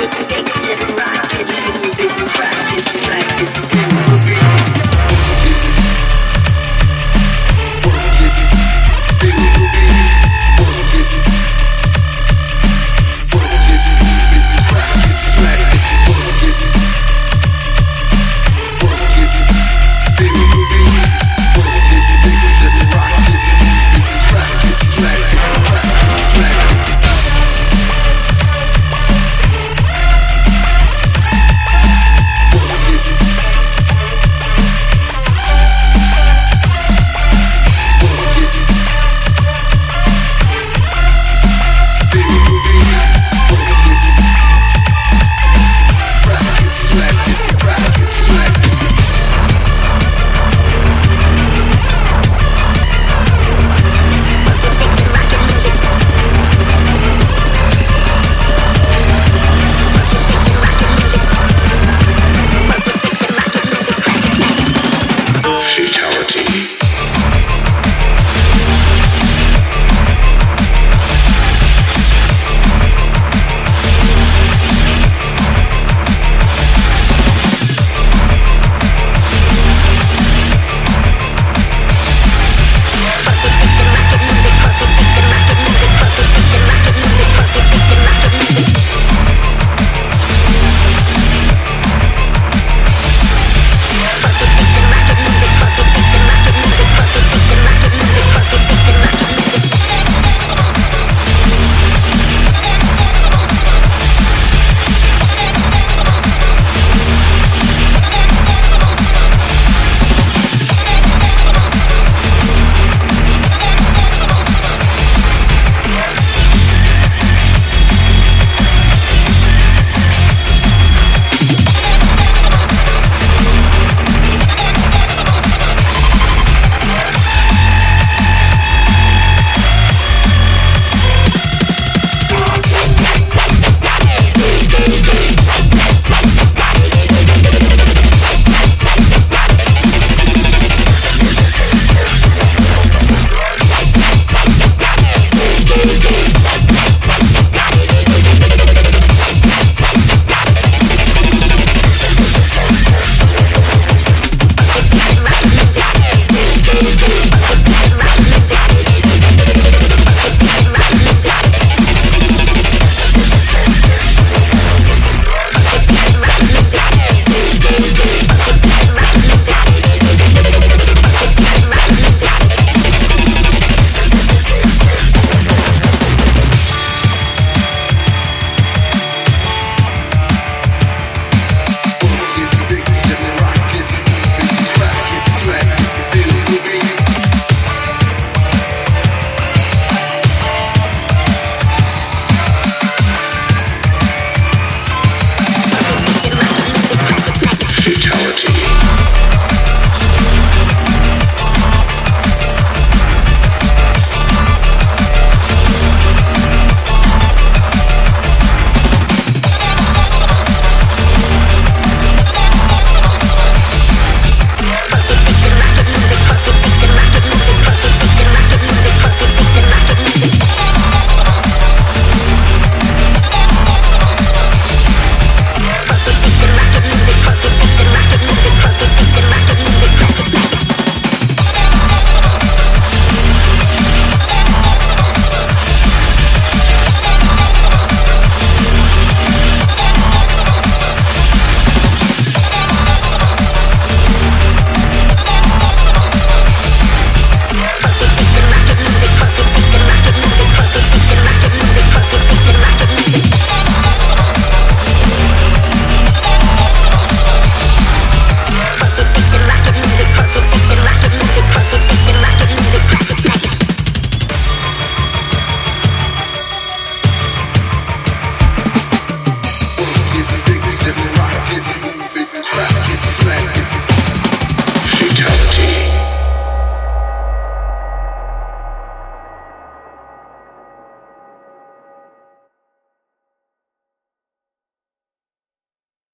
do, do.